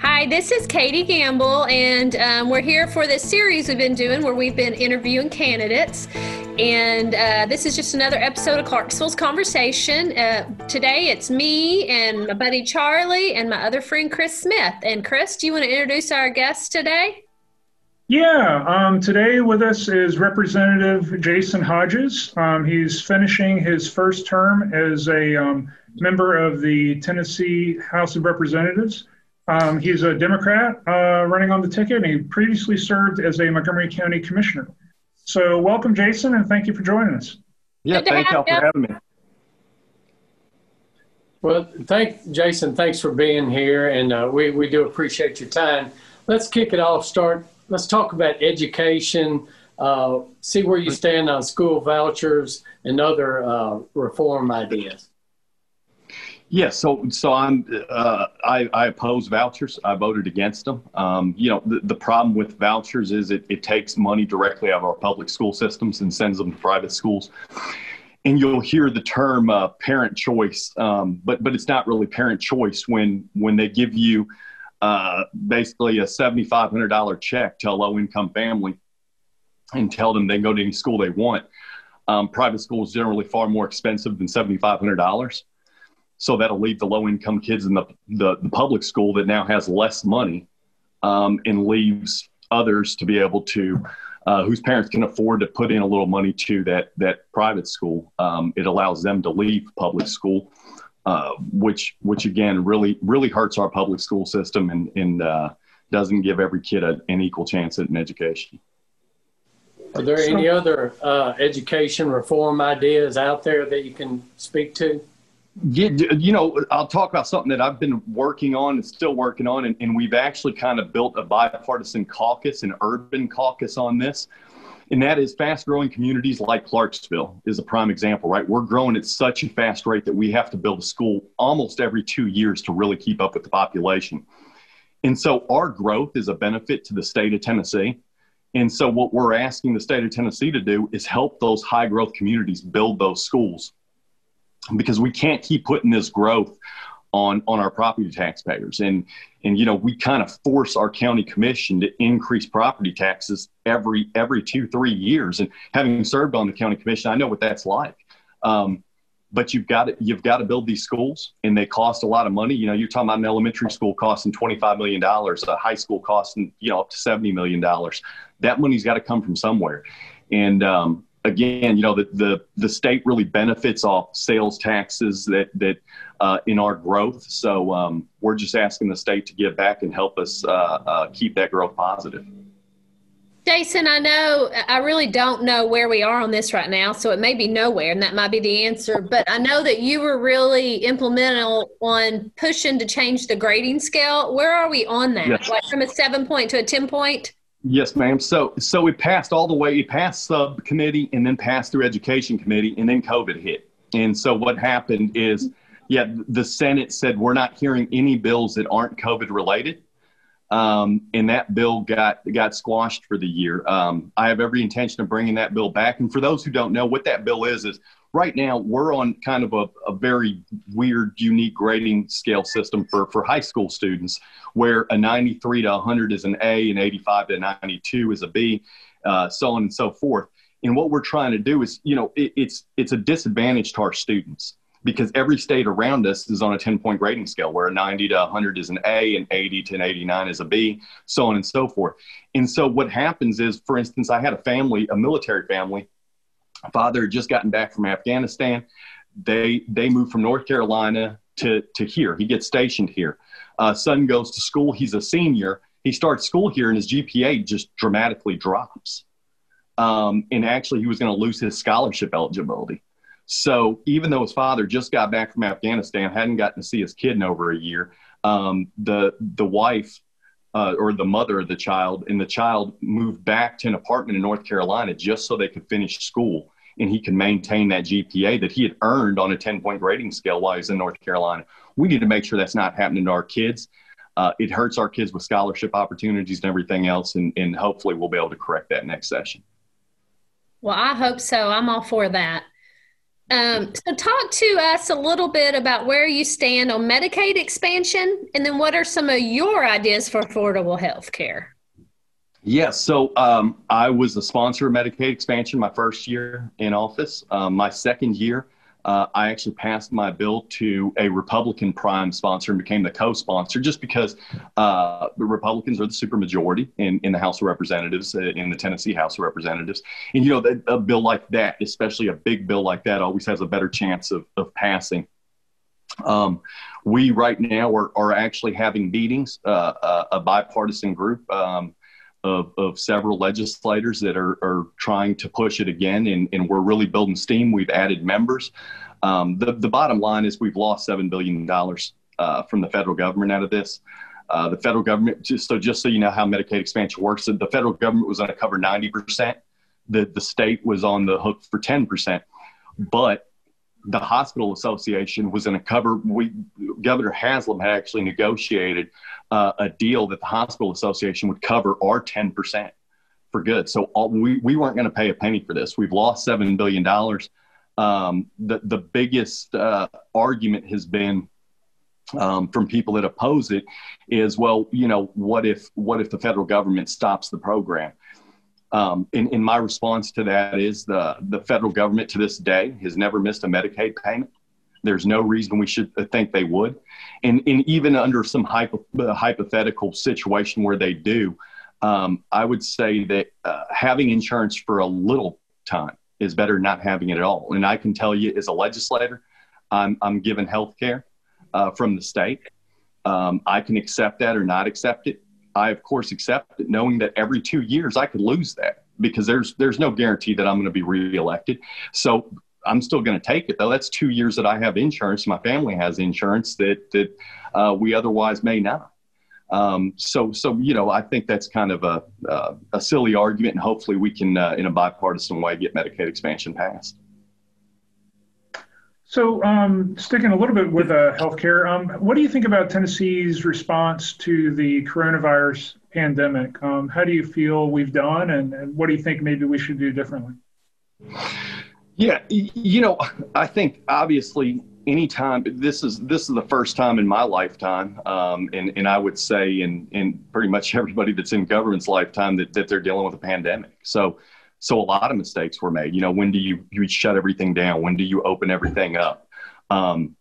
Hi, this is Katie Gamble, and um, we're here for this series we've been doing where we've been interviewing candidates. And uh, this is just another episode of Clarksville's Conversation. Uh, today it's me and my buddy Charlie and my other friend Chris Smith. And Chris, do you want to introduce our guest today? Yeah, um, today with us is Representative Jason Hodges. Um, he's finishing his first term as a um, member of the Tennessee House of Representatives. Um, he's a Democrat uh, running on the ticket, and he previously served as a Montgomery County Commissioner. So, welcome, Jason, and thank you for joining us. Yeah, thank you for having me. Well, thank Jason. Thanks for being here, and uh, we we do appreciate your time. Let's kick it off. Start. Let's talk about education. Uh, see where you stand on school vouchers and other uh, reform ideas. Yes, so so I'm uh, I, I, oppose vouchers. I voted against them. Um, you know, the, the problem with vouchers is it, it takes money directly out of our public school systems and sends them to private schools. And you'll hear the term uh, parent choice, um, but but it's not really parent choice when when they give you uh, basically a seventy five hundred dollar check to a low income family and tell them they can go to any school they want. Um, private schools generally far more expensive than seventy five hundred dollars. So that'll leave the low income kids in the, the, the, public school that now has less money um, and leaves others to be able to, uh, whose parents can afford to put in a little money to that, that private school. Um, it allows them to leave public school, uh, which, which again really, really hurts our public school system and, and uh, doesn't give every kid a, an equal chance at an education. Are there any other uh, education reform ideas out there that you can speak to? You know, I'll talk about something that I've been working on and still working on, and, and, we've actually kind of built a bipartisan caucus, an urban caucus on this. And that is fast growing communities like Clarksville is a prime example, right? We're growing at such a fast rate that we have to build a school almost every two years to really keep up with the population. And so our growth is a benefit to the state of Tennessee. And so what we're asking the state of Tennessee to do is help those high growth communities build those schools because we can't keep putting this growth on on our property taxpayers. And and you know we kind of force our county commission to increase property taxes every every two three years. And having served on the county commission i know what that's like. Um, but you've got to you've got to build these schools and they cost a lot of money. You know you're talking about an elementary school costing 25 million dollars a high school costing you know up to 70 million dollars. That money's got to come from somewhere. And um, again, you know, the, the, the state really benefits off sales taxes that, that uh, in our growth. So um, we're just asking the state to give back and help us uh, uh, keep that growth positive. Jason, I know I really don't know where we are on this right now, so it may be nowhere, and that might be the answer. But I know that you were really implemental on pushing to change the grading scale. Where are we on that? Yes. Like from a seven point to a 10 point? Yes, ma'am. So, so it passed all the way. It passed subcommittee and then passed through education committee, and then COVID hit. And so what happened is, yeah, the Senate said we're not hearing any bills that aren't COVID related, um, and that bill got got squashed for the year. Um, I have every intention of bringing that bill back. And for those who don't know what that bill is, is right now we're on kind of a, a very weird, unique grading scale system for, for high school students, where a 93 to 100 is an A and 85 to 92 is a B, uh, so on and so forth. And what we're trying to do is, you know, it, it's it's a disadvantage to our students because every state around us is on a 10 point grading scale where a 90 to 100 is an A and 80 to an 89 is a B, so on and so forth. And so what happens is, for instance, I had a family, a military family father had just gotten back from Afghanistan. They they moved from North Carolina to to here. He gets stationed here. Uh, son goes to school. He's a senior. He starts school here, and his GPA just dramatically drops. Um, and actually, he was going to lose his scholarship eligibility. So even though his father just got back from Afghanistan, hadn't gotten to see his kid in over a year, um, the the wife uh, or the mother of the child, and the child moved back to an apartment in North Carolina just so they could finish school and he could maintain that GPA that he had earned on a 10 point grading scale while he's in North Carolina. We need to make sure that's not happening to our kids. Uh, it hurts our kids with scholarship opportunities and everything else, and, and hopefully we'll be able to correct that next session. Well, I hope so. I'm all for that. Um, so, talk to us a little bit about where you stand on Medicaid expansion, and then what are some of your ideas for affordable health care? Yes, so um, I was a sponsor of Medicaid expansion my first year in office. Um, my second year, uh, I actually passed my bill to a Republican prime sponsor and became the co-sponsor just because uh, the Republicans are the supermajority in, in the House of Representatives, uh, in the Tennessee House of Representatives. And, you know, a bill like that, especially a big bill like that, always has a better chance of, of passing. Um, we right now are, are actually having meetings, uh, uh, a bipartisan group. Um, of, of several legislators that are, are trying to push it again, and, and we're really building steam. We've added members. Um, the, the bottom line is we've lost $7 billion uh, from the federal government out of this. Uh, the federal government, just so just so you know how Medicaid expansion works, the federal government was going to cover 90%. The, the state was on the hook for 10%. But the hospital association was in a cover we governor haslam had actually negotiated uh, a deal that the hospital association would cover our 10% for good. So all, we, we weren't going to pay a penny for this. We've lost $7 billion um, the, the biggest uh, argument has been um, from people that oppose it is well you know what if what if the federal government stops the program um, my response to that is the, the federal government to this day has never missed a Medicaid payment. There's no reason we should think they would. And, and even under some hypo, uh, hypothetical situation where they do, um, I would say that uh, having insurance for a little time is better than not having it at all. And I can tell you, as a legislator, I'm, I'm given health care uh, from the state. Um, I can accept that or not accept it. I of course accept it, knowing that every two years I could lose that because there's there's no guarantee that I'm going to be reelected. So I'm still going to take it though. That's two years that I have insurance. My family has insurance that that uh, we otherwise may not. Um, so so you know I think that's kind of a uh, a silly argument, and hopefully we can uh, in a bipartisan way get Medicaid expansion passed. So, um, sticking a little bit with uh, healthcare, um, what do you think about Tennessee's response to the coronavirus pandemic? Um, how do you feel we've done, and, and, what do you think maybe we should do differently? Yeah, you know, I think obviously anytime this is this is the first time in my lifetime, um, and and I would say in in pretty much everybody that's in government's lifetime that that they're dealing with a pandemic. So so a lot of mistakes were made. You know, when do you you shut everything down? When do you open everything up? Um,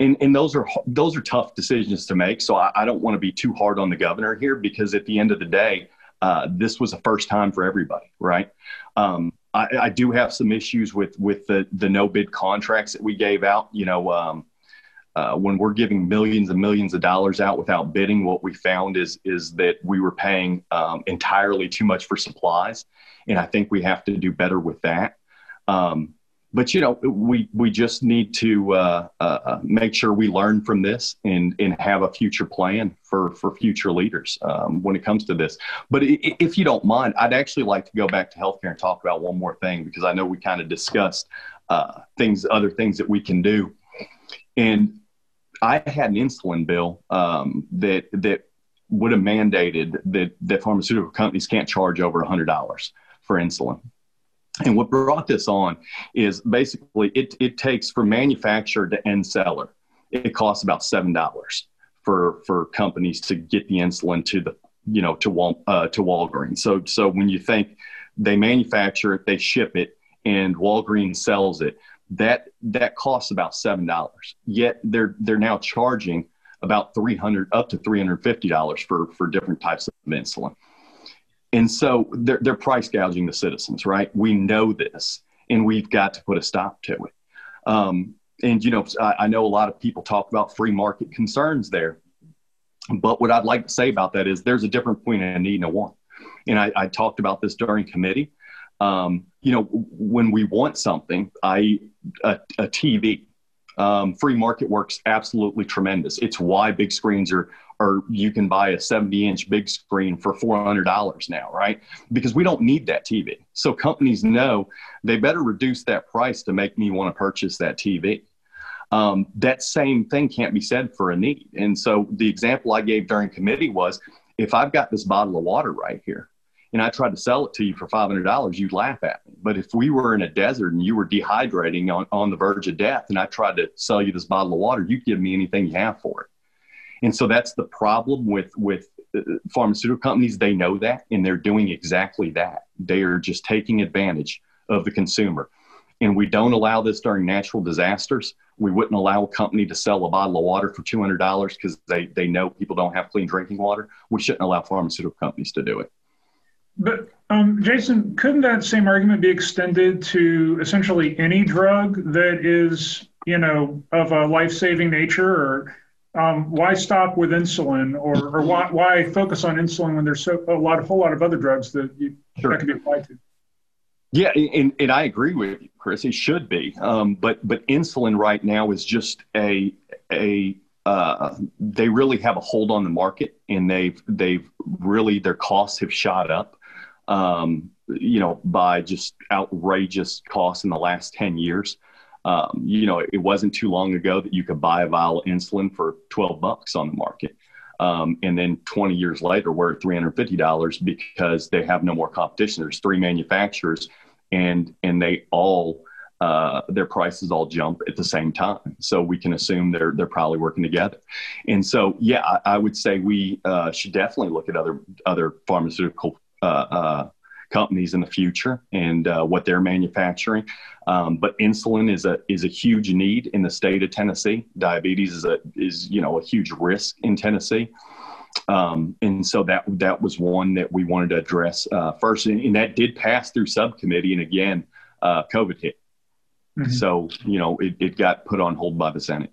and, and those are those are tough decisions to make. So I, I don't want to be too hard on the governor here because at the end of the day, uh, this was a first time for everybody, right? Um, I, I, do have some issues with with the the no bid contracts that we gave out. You know, um, uh, when we're giving millions and millions of dollars out without bidding, what we found is is that we were paying um, entirely too much for supplies, and I think we have to do better with that. Um, but you know, we we just need to uh, uh, uh make sure we learn from this and and have a future plan for for future leaders um, when it comes to this. But if you don't mind, I'd actually like to go back to healthcare and talk about one more thing because I know we kind of discussed uh, things, other things that we can do, and I had an insulin bill um, that that would have mandated that that pharmaceutical companies can't charge over hundred dollars for insulin. And what brought this on is basically it, it takes from manufacturer to end seller, it costs about seven dollars for for companies to get the insulin to the you know to Wal, uh, to Walgreens. So so when you think they manufacture it, they ship it, and Walgreens sells it, that that costs about seven dollars. Yet they're they're now charging about three hundred up to three hundred fifty dollars for for different types of insulin. And so they're, they're price gouging the citizens, right? We know this, and we've got to put a stop to it. Um, and, you know, I, I know a lot of people talk about free market concerns there. But what I'd like to say about that is there's a difference between a need and a want. And I, I talked about this during committee. Um, you know, when we want something, a TV, um, free market works absolutely tremendous. It's why big screens are or you can buy a 70 inch big screen for $400 now, right? Because we don't need that TV. So companies know they better reduce that price to make me want to purchase that TV. Um, that same thing can't be said for a need. And so the example I gave during committee was if I've got this bottle of water right here and I tried to sell it to you for $500, you'd laugh at me. But if we were in a desert and you were dehydrating on, on the verge of death and I tried to sell you this bottle of water, you'd give me anything you have for it. And so that's the problem with, with uh, pharmaceutical companies. They know that and they're doing exactly that. They are just taking advantage of the consumer. And we don't allow this during natural disasters. We wouldn't allow a company to sell a bottle of water for $200 because they, they know people don't have clean drinking water. We shouldn't allow pharmaceutical companies to do it. But um, Jason, couldn't that same argument be extended to essentially any drug that is, you know, of a life-saving nature? Or um, why stop with insulin, or, or why, why focus on insulin when there's so, a lot, a whole lot of other drugs that you, sure. that could be applied to? Yeah, and, and I agree with you, Chris. It should be, um, but but insulin right now is just a a uh, they really have a hold on the market, and they've they've really their costs have shot up um, you know, by just outrageous costs in the last 10 years. Um, you know, it wasn't too long ago that you could buy a vial of insulin for 12 bucks on the market. Um, and then 20 years later, we're at $350 because they have no more competition. There's three manufacturers, and and they all uh, their prices all jump at the same time. So we can assume they're they're probably working together. And so, yeah, I, I would say we uh, should definitely look at other other pharmaceutical uh, uh, companies in the future and uh, what they're manufacturing. Um, but insulin is a is a huge need in the state of Tennessee. Diabetes is a is you know a huge risk in Tennessee. Um, and so that that was one that we wanted to address uh, first, and, and, that did pass through subcommittee. And again, uh, COVID hit, mm-hmm. so you know it, it got put on hold by the Senate.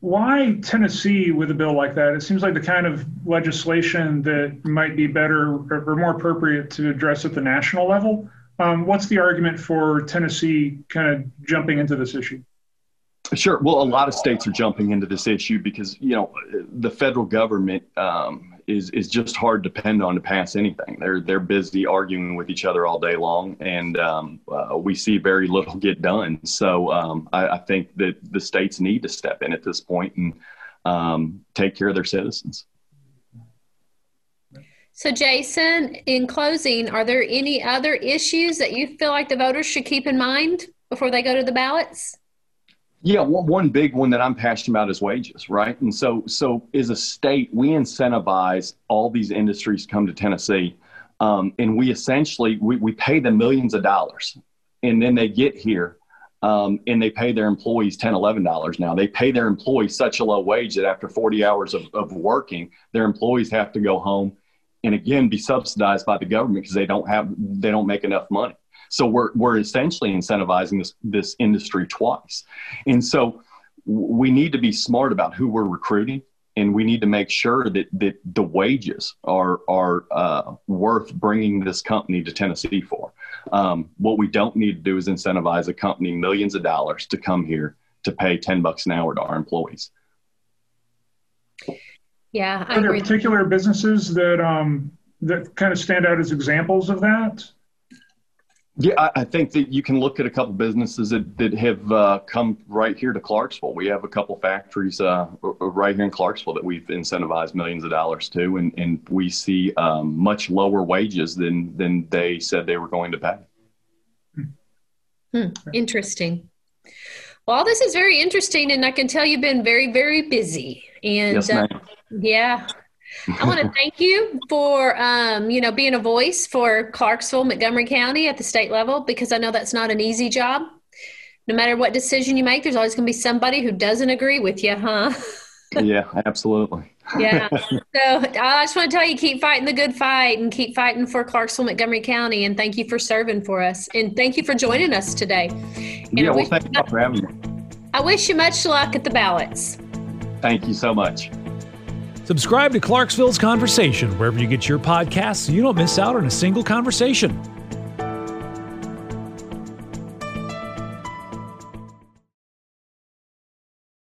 Why Tennessee with a bill like that? It seems like the kind of legislation that might be better or more appropriate to address at the national level. Um, what's the argument for Tennessee kind of jumping into this issue? Sure. Well, a lot of states are jumping into this issue because you know the federal government um, is is just hard to depend on to pass anything. They're they're busy arguing with each other all day long, and um, uh, we see very little get done. So um, I, I, think that the states need to step in at this point and um, take care of their citizens. So, Jason, in closing, are there any other issues that you feel like the voters should keep in mind before they go to the ballots? Yeah, one, one big one that I'm passionate about is wages, right? And so, so as a state, we incentivize all these industries to come to Tennessee, um, and we essentially we, we pay them millions of dollars, and then they get here, um, and they pay their employees 10 11 dollars now they pay their employees such a low wage that after 40 hours of, of working their employees have to go home and again be subsidized by the government because they don't have they don't make enough money so we're, we're essentially incentivizing this, this industry twice. And so we need to be smart about who we're recruiting and we need to make sure that, that the wages are, are uh, worth bringing this company to Tennessee for. Um, what we don't need to do is incentivize a company millions of dollars to come here to pay 10 bucks an hour to our employees. Yeah. I Are there agree. particular businesses that, um, that kind of stand out as examples of that? Yeah, I, I, think that you can look at a couple businesses that, that have uh, come right here to Clarksville. We have a couple factories uh, right here in Clarksville that we've incentivized millions of dollars to, and, and we see um, much lower wages than, than they said they were going to pay. Hmm. Interesting. Well, this is very interesting, and I can tell you've been very, very busy. And yes, uh, yeah, I want to thank you for, um, you know, being a voice for Clarksville, Montgomery County at the state level, because I know that's not an easy job. No matter what decision you make, there's always going to be somebody who doesn't agree with you, huh? yeah, absolutely. yeah. So I just want to tell you, keep fighting the good fight and keep fighting for Clarksville, Montgomery County. And thank you for serving for us. And thank you for joining us today. And yeah, well, thank you for having me. I wish you much luck at the ballots. Thank you so much. Subscribe to Clarksville's Conversation wherever you get your podcasts so you don't miss out on a single conversation.